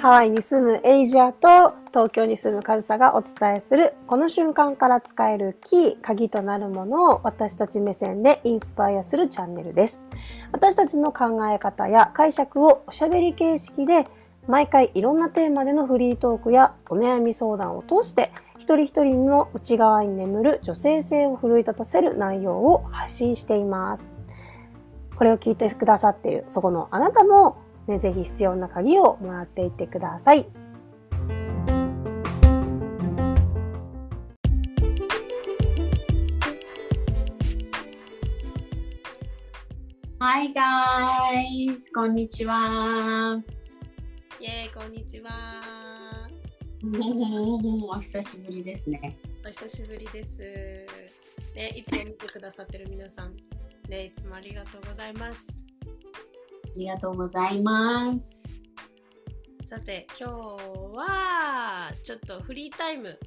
ハワイに住むエイジアと東京に住むカズサがお伝えするこの瞬間から使えるキー、鍵となるものを私たち目線でインスパイアするチャンネルです。私たちの考え方や解釈をおしゃべり形式で毎回いろんなテーマでのフリートークやお悩み相談を通して一人一人の内側に眠る女性性を奮い立たせる内容を発信しています。これを聞いてくださっているそこのあなたもね、ぜひ必要な鍵をもらっていってください。Hi guys! こんにちは。イェーイ、こんにちは。お久しぶりですね。お久しぶりです。ね、いつも見てくださってる皆さん、ね、いつもありがとうございます。ありがとうございます。さて、今日はちょっとフリータイム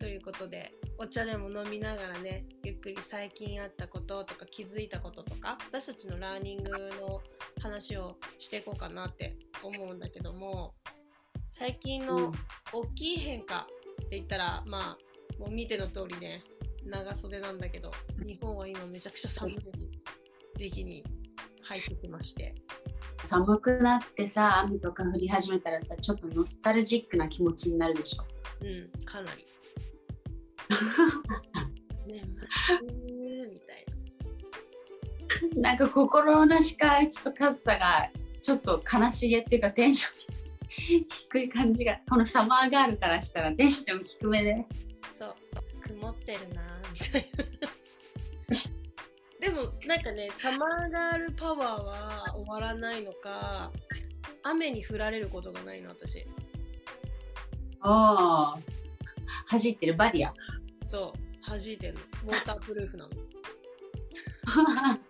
ということで、お茶でも飲みながらね、ゆっくり最近あったこととか気づいたこととか、私たちのラーニングの話をしていこうかなって思うんだけども、最近の大きい変化って言ったら、まあ、もう見ての通りね、長袖なんだけど、日本は今めちゃくちゃ寒い時期に入ってきまして。寒くなってさ、雨とか降り始めたらさ、ちょっとノスタルジックな気持ちになるでしょ。うん、かなり。ね、みたいなんか心なしかちょっとカズサがちょっと悲しげっていうかテンション低い感じが、このサマーガールからしたらテンション低めで。な。そう、曇ってるなみたいな。でもなんかねサマーガールパワーは終わらないのか雨に降られることがないの私。おお。走ってるバリア。そう。弾いてるの。ウォータープルーフなの。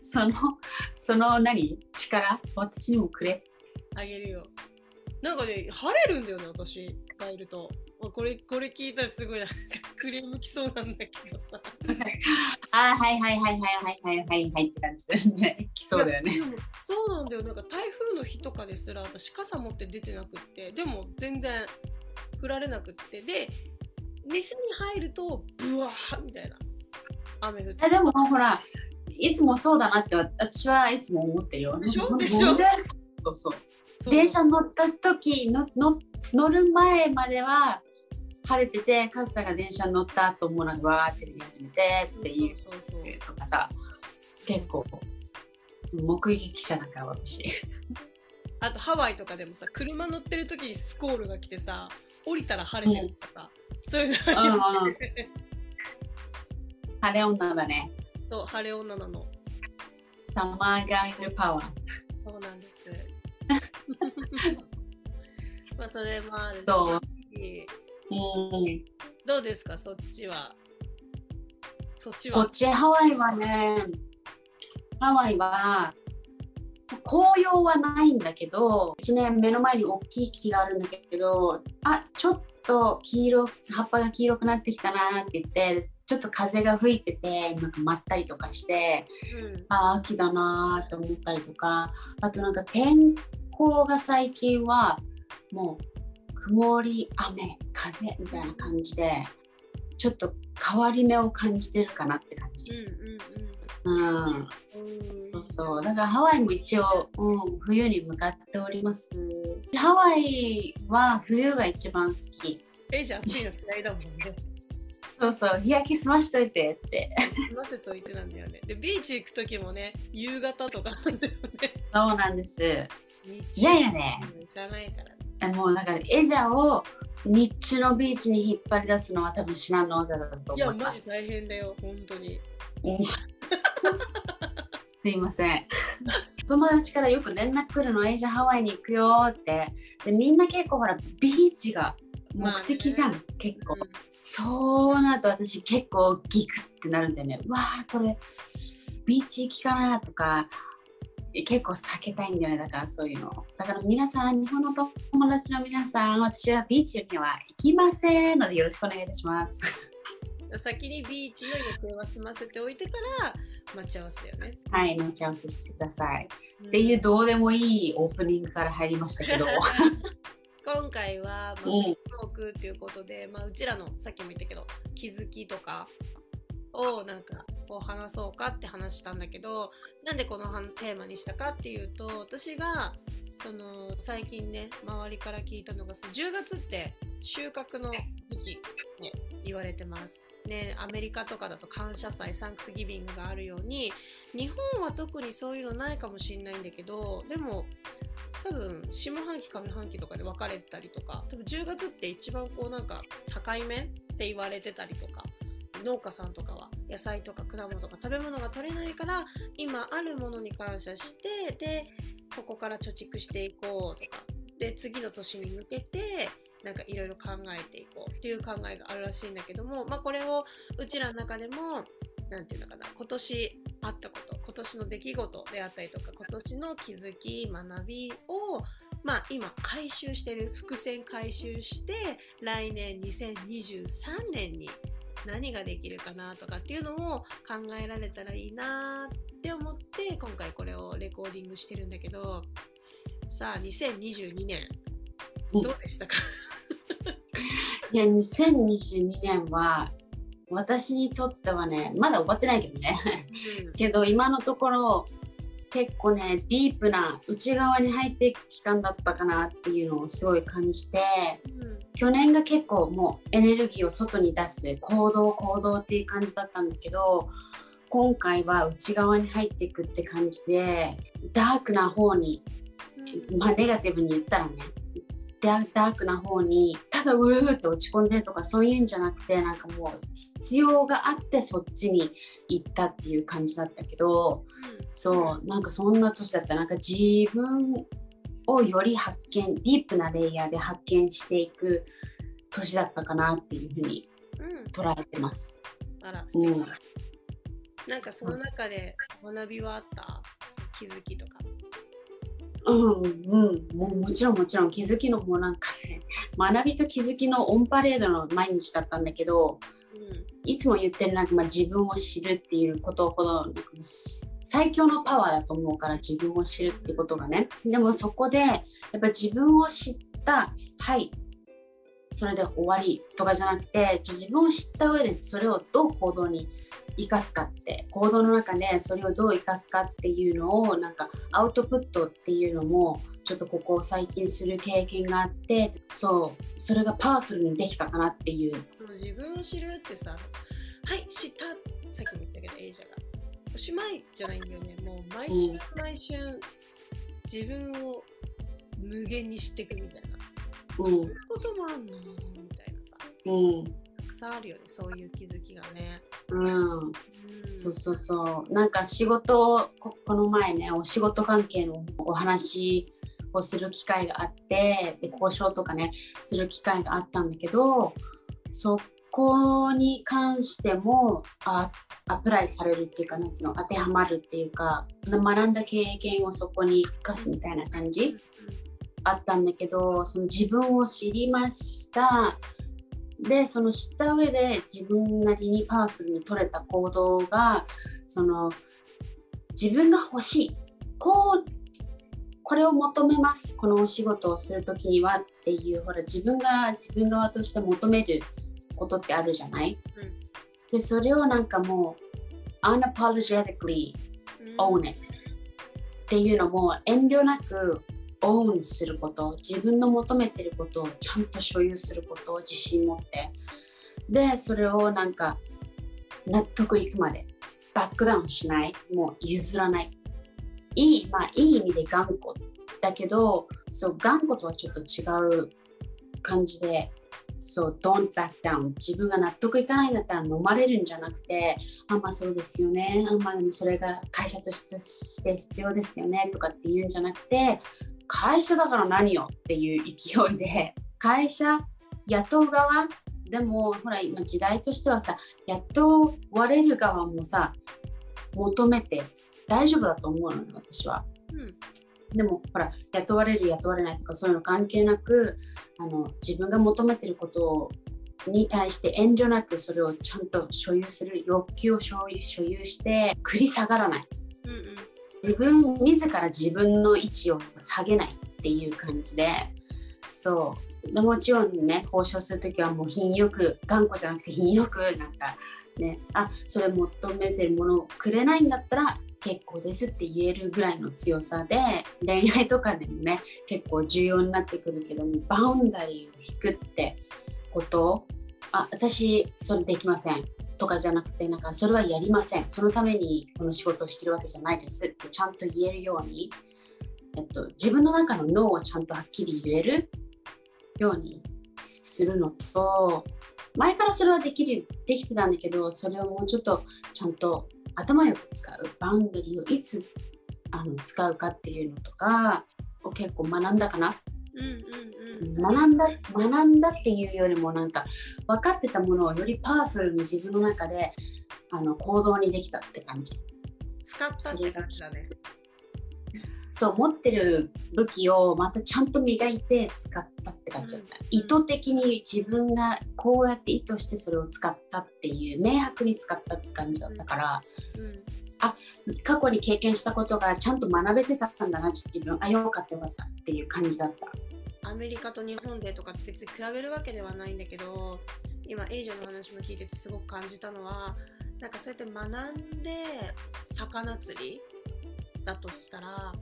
その、その何？力？私にもくれ。あげるよ。なんかね晴れるんだよね私がいるとあこれこれ聞いたらすごいなんかクレームきそうなんだけどさ。あーはいはいはいはいはいはいはいはいって感じですね。来そうだよね。そうなんだよ。なんか台風の日とかですら私傘持って出てなくってでも全然降られなくって。で店に入るとブワーみたいな。雨降って。あでもほら、いつもそうだなって私はいつも思ってるよ。でしょ？でしょ？そうそう。そう。電車乗った時のの乗る前までは晴れてて、カズさんが電車に乗ったと思うのがわーって見始めてっていうとかさ、結構目撃者だから私。あとハワイとかでもさ車乗ってる時にスコールが来てさ降りたら晴れてるとかさ、そういうのうんうん 晴れ女だね。そう晴れ女なのサマーガールパワー。そうなんです まあそれもあるしどうですか？そっちは。そっちは？こっちハワイはね、ハワイは紅葉はないんだけど、一年目の前に大きい木があるんだけど、あちょっと黄色、葉っぱが黄色くなってきたなって言って、ちょっと風が吹いてて、なんかまったりとかして、うん。あ秋だなと思ったりとか、あとなんか天候が最近はもう曇り、雨、風みたいな感じで、ちょっと変わり目を感じてるかなって感じ。うんうんうん、そうそう。だからハワイも一応、うん、冬に向かっております。ハワイは冬が一番好き。えじゃあ暑いの嫌いだもんねそうそう、日焼け済ましといてって。済ませといてなんだよねでビーチ行く時もね夕方とかなんだよねそうなんです。日嫌やね。じゃないからねあもうだからエジャを日中のビーチに引っ張り出すのは多分至難の技だといや思います。マジ大変だよ本当にうん すいません。友達からよく連絡来るの、エイジャハワイに行くよって。で、みんな結構ほら、ビーチが目的じゃん、結構。そうなると私結構ギクってなるんだよね。うわあ、これ、ビーチ行きかなとか、結構避けたいんだよね、だからそういうの。だから皆さん、日本の友達の皆さん、私はビーチには行きませんのでよろしくお願いいたします。先にビーチの予定は済ませておいてから待ち合わせだよね。はい、待ち合わせしてください。うんっていうどうでもいいオープニングから入りましたけど。今回は、まあ、うんトークっていうことで、まあ、うちらのさっきも言ったけど気づきとかをなんかこう話そうかって話したんだけどなんでこの話テーマにしたかっていうと私がその最近ね周りから聞いたのがその10月って収穫の時期ね言われてます。ね、アメリカとかだと感謝祭サンクスギビングがあるように日本は特にそういうのないかもしれないんだけどでも多分下半期上半期とかで分かれたりとか多分10月って一番こうなんか境目って言われてたりとか農家さんとかは野菜とか果物とか食べ物が取れないから今あるものに感謝してでここから貯蓄していこうとか。で次の年に向けてなんかいろいろ考えていこう。っていう考えがあるらしいんだけども、まあ、これをうちらの中でもなんていうのかな今年あったこと今年の出来事であったりとか今年の気づき学びをまあ今回収してる伏線回収して来年2023年に何ができるかなとかっていうのを考えられたらいいなって思って今回これをレコーディングしてるんだけどさあ2022年どうでしたか、いや、2022年は私にとってはね、まだ終わってないけどね。けど今のところ結構ねディープな内側に入っていく期間だったかなっていうのをすごい感じてうん去年が結構もうエネルギーを外に出す行動行動っていう感じだったんだけど今回は内側に入っていくって感じでダークな方にうんまあネガティブに言ったらねダダークな方にただうーって落ち込んでとかそういうんじゃなくてなんかもう必要があってそっちに行ったっていう感じだったけどそうなんかそんな年だった。なんか自分をより発見ディープなレイヤーで発見していく年だったかなっていうふうにうん。捉えてます。あら素敵、うん。なんかその中で学びはあった？気づきとか。うんうん、もうもちろんもちろん。気づきのもうなんかね学びと気づきのオンパレードの毎日だったんだけどうん。いつも言ってるなんか、まあ、自分を知るっていうことほどなんか最強のパワーだと思うから自分を知るってことがね。でもそこでやっぱ自分を知ったはい。それで終わりとかじゃなくて自分を知った上でそれをどう行動に生かすかって行動の中でそれをどう生かすかっていうのをなんかアウトプットっていうのもちょっとここ最近する経験があってそうそれがパワフルにできたかなっていう。自分を知るってさはい知ったさっきも言ったけどエイジャが。おしまいじゃないんだよね。もう毎週うん毎週自分を無限に知っていくみたいな。うん。こんなこともあんの？みたいなさ。うん。たくさんあるよねそういう気づきがね、うん。うん、そうそうそう。なんか仕事をここの前ねお仕事関係のお話をする機会があってで交渉とかねする機会があったんだけどそこに関してもあアプライされるっていうかなんの当てはまるっていうか学んだ経験をそこに生かすみたいな感じあったんだけどその自分を知りました。でその知った上で自分なりにパワフルに取れた行動がその自分が欲しいこうこれを求めますこのお仕事をする時にはっていうほら自分が自分側として求めることってあるじゃない、うん。でそれをなんかもう unapologetically うん。own it っていうのも遠慮なく own すること自分の求めてることをちゃんと所有することを自信持って。でそれをなんか納得いくまでバックダウンしないもう譲らない。いいまあいい意味で頑固。だけどそう頑固とはちょっと違う感じでそう don't back down 自分が納得いかないんだったら飲まれるんじゃなくてあんまあそうですよね。あんまあでもそれが会社として必要ですよねとかって言うんじゃなくて会社だから何よっていう勢いで会社雇う側でもほら今時代としてはさ雇われる側もさ求めて大丈夫だと思うのよ私は。うん。でもほら雇われる雇われないとかそういうの関係なくあの自分が求めてることをに対して遠慮なくそれをちゃんと所有する欲求を所有所有して繰り下がらない。うんうん。自分自ら自分の位置を下げないっていう感じで。そう。でもちろんね交渉する時はもう品よく頑固じゃなくて品よくなんかねあそれ求めてるものをくれないんだったら結構ですって言えるぐらいの強さで恋愛とかでもね結構重要になってくるけどもバウンダリーを引くってことあ私それできませんとかじゃなくてなんかそれはやりません。そのためにこの仕事をしてるわけじゃないですってちゃんと言えるように、えっと、自分の中の脳をちゃんとはっきり言えるようにするのと前からそれはできるできてたんだけどそれをもうちょっとちゃんと頭よく使うバウンダリーをいつあの使うかっていうのとかを結構学んだかな。うんうんうん。学んだ学んだっていうよりもなんか分かってたものをよりパワフルに自分の中であの行動にできたって感じ。使ったって感じだね。そう持ってる武器をまたちゃんと磨いて使ったって感じだった、うん。意図的に自分がこうやって意図してそれを使ったっていう明白に使ったって感じだったから、うん。過去に経験したことがちゃんと学べてたんだな自分。あよかったよかったっていう感じだった。アメリカと日本でとかって別に比べるわけではないんだけど今エイジャの話も聞いててすごく感じたのはなんかそうやって学んで魚釣りだとしたら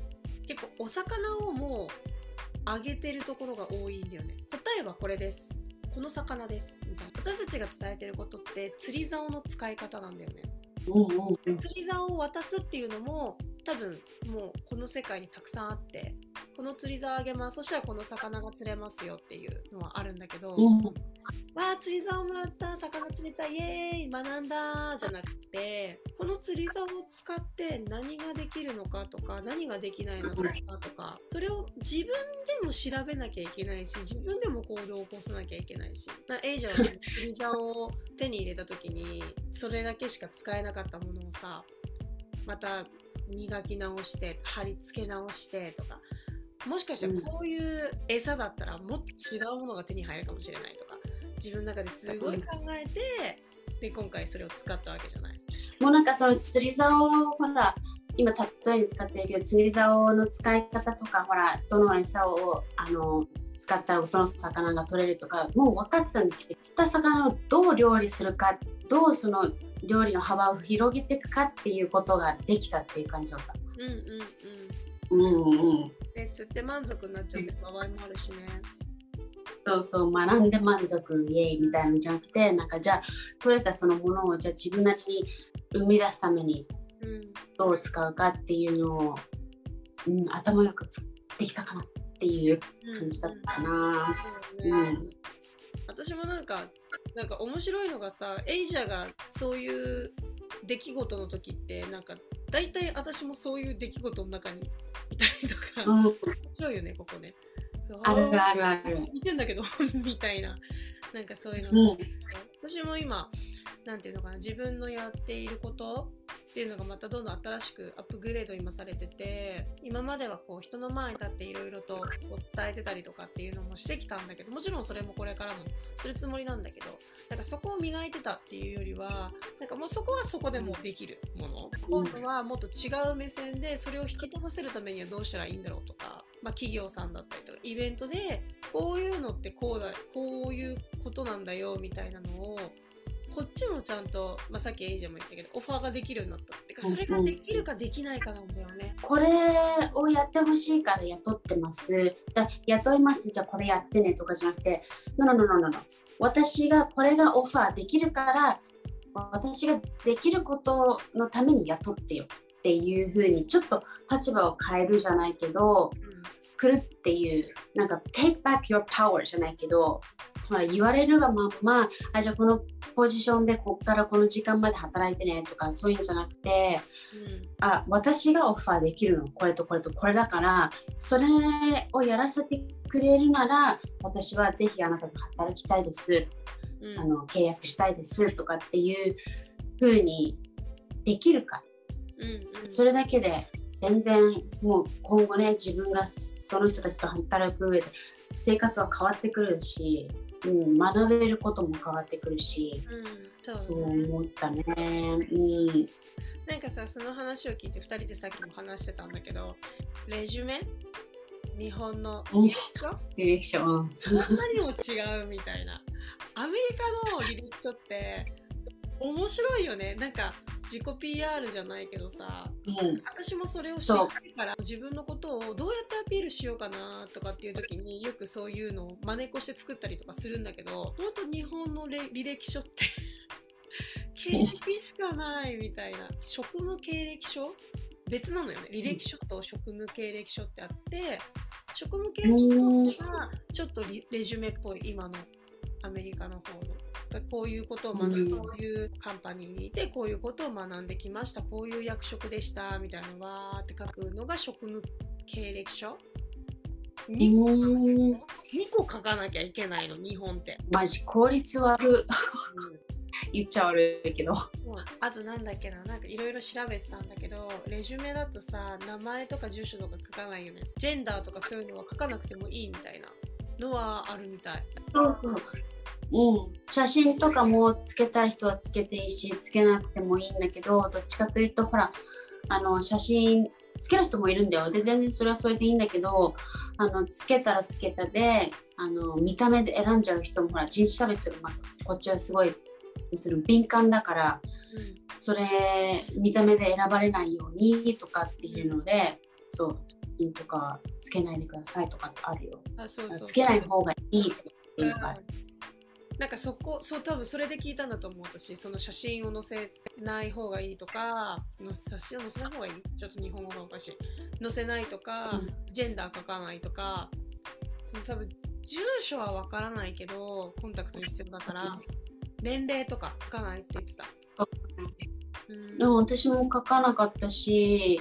結構お魚をもうあげてるところが多いんだよね。答えはこれです。この魚です。みたいな。私たちが伝えてることって釣り竿の使い方なんだよね。釣り竿を渡すっていうのも多分もうこの世界にたくさんあってこの釣り竿あげます。そしたらこの魚が釣れますよっていうのはあるんだけど、うん。わあ釣り竿もらった魚釣れたイエーイ学んだじゃなくてこの釣り竿を使って何ができるのかとか何ができないのかとかそれを自分でも調べなきゃいけないし自分でも行動を起こさなきゃいけないし。なエイジャはその釣り竿を手に入れた時にそれだけしか使えなかったものをさまた磨き直して貼り付け直してとかもしかしたらこういう餌だったらもっと違うものが手に入るかもしれないとか自分の中ですごい考えてで今回それを使ったわけじゃない。もうなんかその釣り竿をほら今例えに使ってるけど釣り竿の使い方とかほらどの餌をあの使ったらどの魚が取れるとかもう分かってたんだけど取った魚をどう料理するかどうその料理の幅を広げていくかっていうことができたっていう感じだった。うんうんうん。うんうん、で釣って満足になっちゃってる場合もあるしね。そうそう学んで満足イエイみたいなのじゃなくてなんかじゃあ取れたそのものをじゃあ自分なりに生み出すためにうんどう使うかっていうのを、うん、頭よくつできたかなっていう感じだったかな。うんうんうん私もなんかなんか面白いのがさエイジャがそういう出来事の時ってなんか大体私もそういう出来事の中にいたりとか、うん、面白いよねここねあるあるある。似てんだけど みたいな。なんかそういうの。うん。私も今なんていうのかな自分のやっていることっていうのがまたどんどん新しくアップグレード今されてて今まではこう人の前に立っていろいろとこう伝えてたりとかっていうのもしてきたんだけどもちろんそれもこれからもするつもりなんだけどなんかそこを磨いてたっていうよりはなんかもうそこはそこでもうできるもの、うん。今度はもっと違う目線でそれを引き立たせるためにはどうしたらいいんだろうとか、まあ、企業さんだったりとかイベントでこういうのってこうだこういうことなんだよみたいなのをこっちもちゃんと、まあ、さっきエイジャも言ったけどオファーができるようになったってかそれができるかできないかなんだよね。これをやってほしいから雇ってます。だ雇います、じゃあこれやってねとかじゃなくて、no, no, no, no, no. 私がこれがオファーできるから、私ができることのために雇ってよっていうふうに、ちょっと立場を変えるじゃないけど、来るっていう、なんか take back your power じゃないけど、まあ、言われるがまんま、あ、じゃあこのポジションでこっからこの時間まで働いてねとかそういうんじゃなくて、あ私がオファーできるのこれとこれとこれだからそれをやらせてくれるなら私はぜひあなたと働きたいです、うん。あの契約したいです。とかっていう風にできるか。うんうん。それだけで全然もう今後ね自分がその人たちと働く上で生活は変わってくるしうん、学べることも変わってくるし、うん、そそうう思ったね。うん、なんかさその話を聞いて2人でさっきも話してたんだけどレジュメ？日本のうん。履歴書履歴書。うん。こんなにも違うみたいな。アメリカの履歴書って面白いよね。なんか自己 PR じゃないけどさ。うん、私もそれを知りたいから自分のことをどうやってアピールしようかなとかっていう時によくそういうのを真似っこして作ったりとかするんだけど本当日本のれ履歴書って 経歴しかないみたいな。職務経歴書？別なのよね。履歴書と職務経歴書ってあって職務経歴書がちょっとリレジュメっぽい今のアメリカの方の。こういうことを学うんんこういうカンパニーにいてこういうことを学んできましたこういう役職でしたみたいなのわーって書くのが職務経歴書？2個うん、2個書かなきゃいけないの日本って、マジ効率悪。い言っちゃ悪いけど。あとなんだっけななんかいろいろ調べてたんだけどレジュメだとさ名前とか住所とか書かないよね。ジェンダーとかそういうのは書かなくてもいいみたいなのはあるみたい。そうそう。うん、写真とかもつけたい人はつけていいしつけなくてもいいんだけどどっちかというとほらあの写真つける人もいるんだよ。で全然それはそれでいいんだけどあのつけたらつけたであの見た目で選んじゃう人もほら人種差別が、まあ、こっちはすごい敏感だからうそれ見た目で選ばれないようにとかっていうのでそう写真とかつけないでくださいとかあるよ。んあそうつけない方がいいっていうのがある。うんなんかそこそう多分それで聞いたんだと思う私。その写真を載せない方がいいとかの写真を載せない方がいい？ちょっと日本語がおかしい。載せないとか、ジェンダー書かないとかその多分住所はわからないけどコンタクトに必要だから年齢とか書かないって言ってた、うん。でも私も書かなかったし、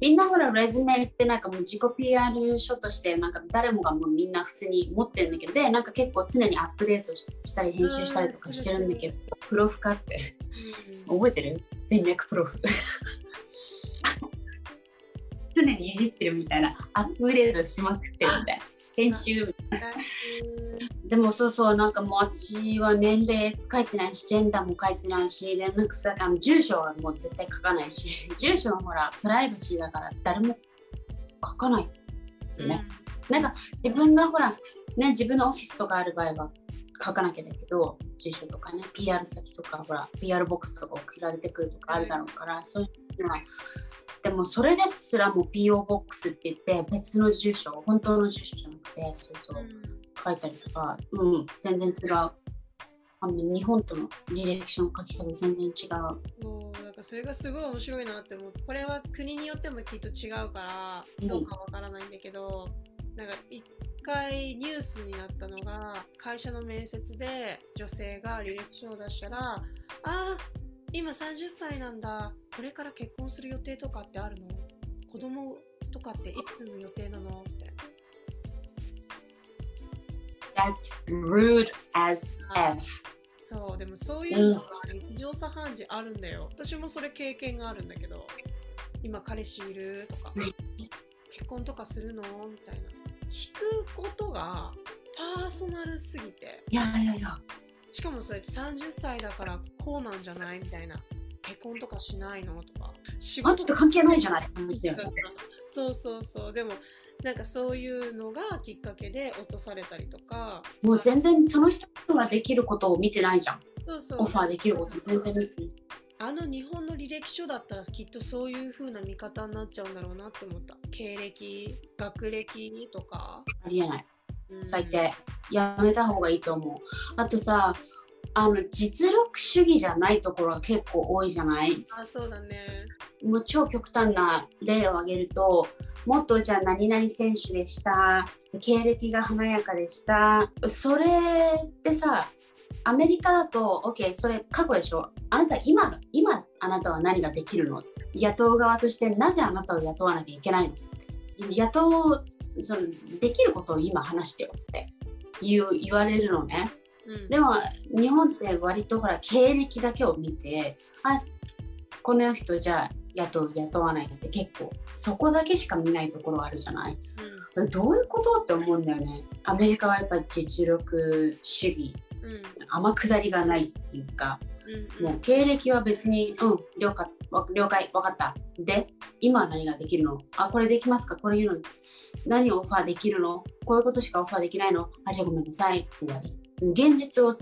みんなほらレズュメってなんかもう自己 PR 書としてなんか誰もがもうみんな普通に持ってるんだけど、で、なんか結構常にアップデートししたり編集したりとかしてるんだけど、プロフ化って。うん。覚えてる？全略プロフ。常にいじってるみたいな、アップデートしまくってるみたいな。編集でもそうそう、なんかもう私は年齢書いてないし、ジェンダーも書いてないし、連絡先も住所はもう絶対書かないし、住所はほら、プライバシーだから誰も書かない。ねなんか自分がほら、ね、自分のオフィスとかある場合は書かなきゃだけど、住所とかね、PR 先とか、ほら、PR ボックスとか送られてくるとかあるだろうから、そういうのは。でもそれですらも PO ボックスって言って別の住所、本当の住所じゃなくて、そうそう。書いたりとか、うん、全然違う。あの日本との履歴書の書き方全然違う。そうなんかそれがすごい面白いなって思うこれは国によってもきっと違うからどうかわからないんだけど、なんか一回ニュースになったのが会社の面接で女性が履歴書を出したら「ああ今30歳なんだこれから結婚する予定とかってあるの？子供とかっていつの予定なの?」って。That's rude as F. そうでもそういうのが日常茶飯事あるんだよ。私もそれ経験があるんだけど今彼氏いるとかうん。結婚とかするのみたいな。聞くことがパーソナルすぎて。いやいやいや。しかもそれって30歳だからこうなんじゃないみたいな。結婚とかしないのとか。仕事あんた関係ないじゃないって話だよね。そうそうそうでもなんかそういうのがきっかけで落とされたりとかもう全然その人ができることを見てないじゃん。そうそうオファーできること全然見てない。あの日本の履歴書だったらきっとそういう風な見方になっちゃうんだろうなって思った経歴学歴とか、ありえない。うん最低。やめた方がいいと思う。あとさ、あの実力主義じゃないところが結構多いじゃない？あそうだね。もう超極端な例を挙げると、もっとじゃあ何々選手でした、経歴が華やかでした、それってさ、アメリカだと、OK、それ過去でしょ？あなた今、今あなたは何ができるの？雇う側としてなぜあなたを雇わなきゃいけないの？雇う、そのできることを今話してよって言う言われるのね。うん。でも日本って割とほら経歴だけを見てあこの人じゃあ雇う雇わないって結構そこだけしか見ないところあるじゃない？どういうことって思うんだよね。アメリカはやっぱり実力主義、うん。天下りがないっていうか、うんもう経歴は別に、うん、了解、わ了解、わかった。で、今は何ができるの？あ、これできますか？これ言うの。何をオファーできるの？こういうことしかオファーできないの？あ、じゃあごめんなさい。って言われ現実を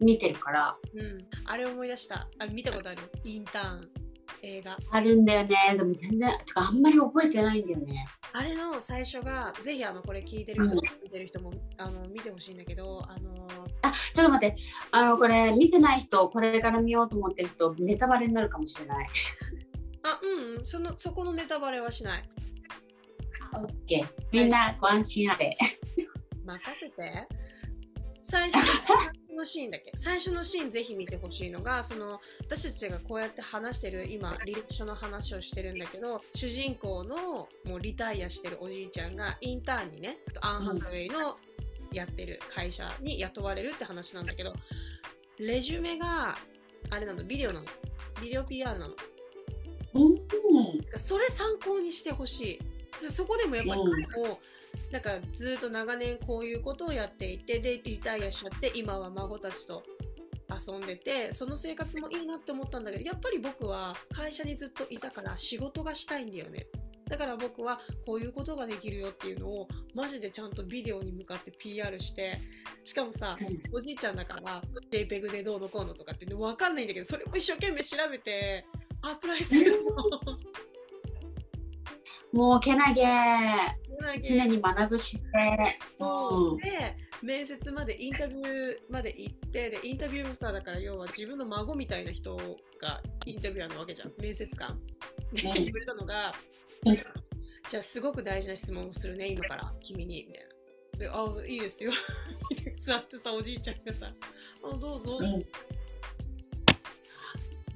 見てるから、うん、あれ思い出したあ見たことあるインターン映画あるんだよね。でも全然、てかあんまり覚えてないんだよね。あれの最初がぜひあのこれ聞いてる人、うん見てる人もあの見てほしいんだけどあのあ、ちょっと待って。あの、これ見てない人、これから見ようと思ってる人、ネタバレになるかもしれない。あうんうんそのそこのネタバレはしないオッケー。みんなご安心あれ。任せて最初のシーンだけ。最初のシーンぜひ見てほしいのがその私たちがこうやって話してる今履歴書の話をしてるんだけど主人公のもうリタイアしてるおじいちゃんがインターンにねアン・ハサウェイのやってる会社に雇われるって話なんだけどレジュメがあれなのビデオなの。ビデオ PR なの。うん。それ参考にしてほしい。でそこでもやっぱりうん。彼も、なんかずっと長年こういうことをやっていてでリタイアしちゃって今は孫たちと遊んでてその生活もいいなって思ったんだけどやっぱり僕は会社にずっといたから仕事がしたいんだよねだから僕はこういうことができるよっていうのをマジでちゃんとビデオに向かって PR してしかもさおじいちゃんだから JPEG でどうのこうのとかって分かんないんだけどそれも一生懸命調べてアプライするの。もうけなげ。常に学ぶ姿勢。うん。で面接までインタビューまで行ってでインタビューもさだから要は自分の孫みたいな人がインタビュアーなわけじゃん。面接官。でうん。言われたのが、うん。じゃあすごく大事な質問をするね今から。君にみたいな。であいいですよ。みたいな座ってさおじいちゃんがさあどうぞ、うん。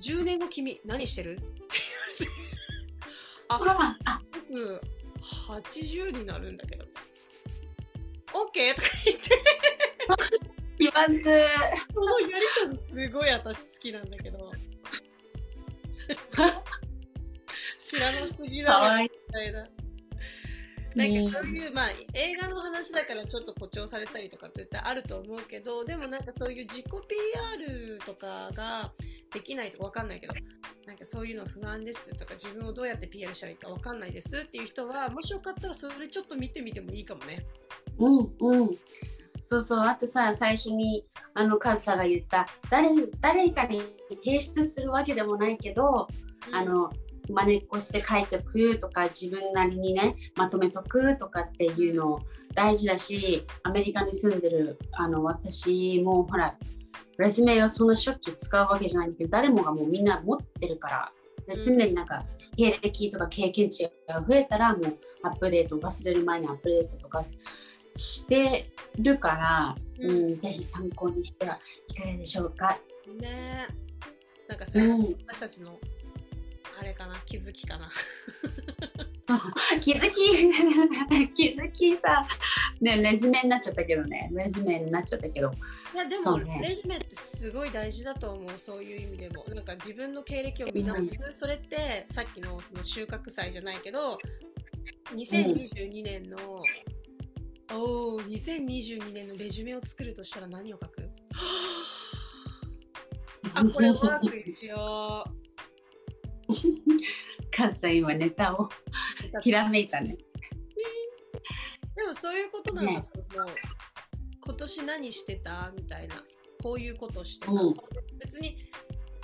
10年後君何してる？って言われて。あ、僕80になるんだけど。OK とか言って。います。このやりとりすごい私好きなんだけど。知らなすぎだねかわいい。みたいな。なんかそういう、まあ映画の話だからちょっと誇張されたりとか絶対あると思うけどでもなんかそういう自己 PR とかができないと分かんないけどなんかそういうの不安ですとか自分をどうやって PR したらいいか分かんないですっていう人はもしよかったらそれちょっと見てみてもいいかもね。うんうん。そうそう、あとさ、最初にあのカズサが言った誰、誰かに提出するわけでもないけど、あの、真似っこして書いておくとか、自分なりにね、まとめとくとかっていうの大事だし、アメリカに住んでるあの私もほら、レズメはそんなしょっちゅう使うわけじゃないんだけど、誰もがもうみんな持ってるから、でうん常になんか経歴とか経験値が増えたらもうアップデート忘れる前にアップデートとかしてるから、ううんんぜひ参考にしてはいかがでしょうか。ねえなんかそれ、うん、私たちのあれかな気づきかな。気づき 気づきさ、ね、レズメになっちゃったけどね。レズメになっちゃったけど。いやでも、ね。レジュメってすごい大事だと思うそういう意味でも。なんか自分の経歴を見直す、それってさっきのその収穫祭じゃないけど2022年の、おお2022年のレジュメを作るとしたら何を書く？あこれワークしよ関西今ネタをうひらめいたね。でもそういうことなんだ。と思う、今年何してた？みたいな。こういうことしてた、うん。別に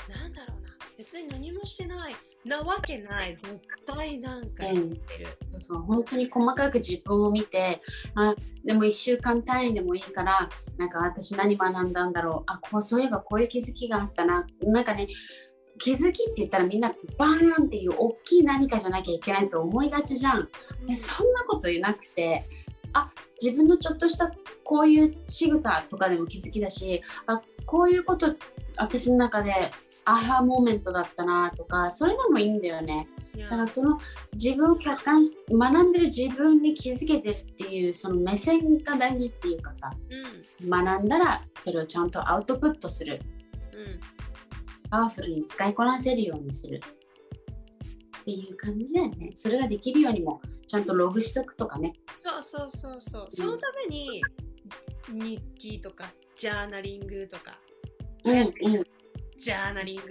なんだろうな。別に何もしてない。なわけない。絶対なんかやってる、そうそう。本当に細かく自分を見てあでも1週間単位でもいいからなんか私何学んだんだろう。あこうそういえばこういう気づきがあったな。なんかね気づきって言ったらみんなバーンっていう大きい何かじゃなきゃいけないと思いがちじゃん。でそんなことなくてあ自分のちょっとしたこういう仕草とかでも気づきだしあこういうこと私の中でアハモーメントだったなとかそれでもいいんだよね。だからその自分を客観し学んでる自分に気づけてるっていうその目線が大事っていうかさう学んだらそれをちゃんとアウトプットする。んうんパワフルに使いこなせるようにするっていう感じだよね。それができるようにもちゃんとログしとくとかね。そうそうそうそう。そのために日記とかジャーナリングとか、うんうん。ジャーナリング。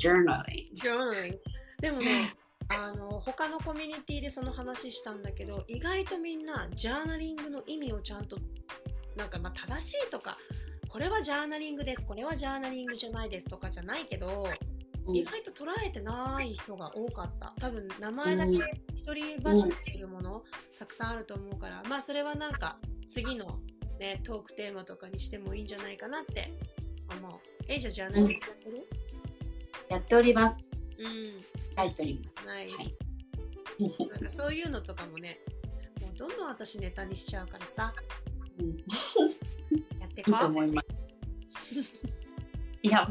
journaling。ジャーナリング。でもね、あの他のコミュニティでその話したんだけど、意外とみんなジャーナリングの意味をちゃんとなんかまあ正しいとか、これはジャーナリングです、これはジャーナリングじゃないですとかじゃないけど、うん意外と捉えてない人が多かった。多分名前だけ一人走っているもの、たくさんあると思うから、まあそれはなんか次のね、トークテーマとかにしてもいいんじゃないかなって思う。えじゃあジャーナリングやってる？やっております。うん、書いております。ナイス。なんかそういうのとかもね、もうどんどん私ネタにしちゃうからさ、うんいいと思います。いや、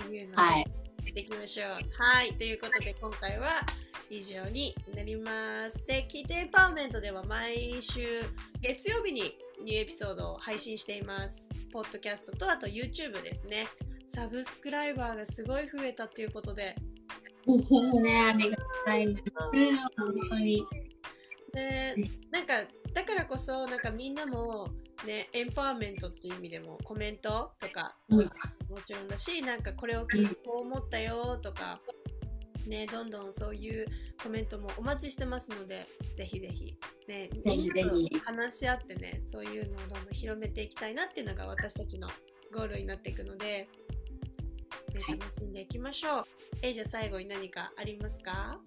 そういうのをはい。やっていきましょう。はい、ということで今回は以上になります。で、キーテエンパワーメントでは毎週月曜日にニューエピソードを配信しています。ポッドキャストとあと YouTube ですね。サブスクライバーがすごい増えたということで、ね、ありがたいです。本当に。ね、なんかだからこそなんかみんなもねエンパワーメントっていう意味でもコメントとかうん。もちろんだしなんかこれを聞いてこう思ったよとかねどんどんそういうコメントもお待ちしてますのでぜひぜひねぜひぜひ。みんなと話し合ってねそういうのをどんどん広めていきたいなっていうのが私たちのゴールになっていくので、ね、はい。楽しんでいきましょう。えじゃあ最後に何かありますか？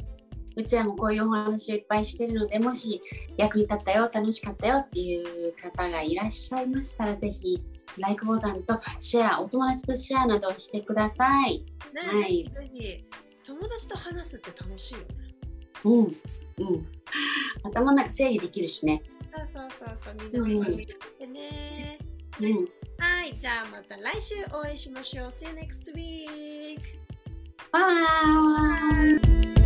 うちらもこういうお話をいっぱいしてるので、もし役に立ったよ、楽しかったよっていう方がいらっしゃいましたら、ぜひ、LIKE ボタンとシェア、お友達とシェアなどをしてください。ね、はいぜひぜひ友達と話すって楽しいよね。うん。うん。頭の中整理できるしね。そうそうそうそう、みんなでね。うん。はい、じゃあまた来週お会いしましょう。See you next week! バイ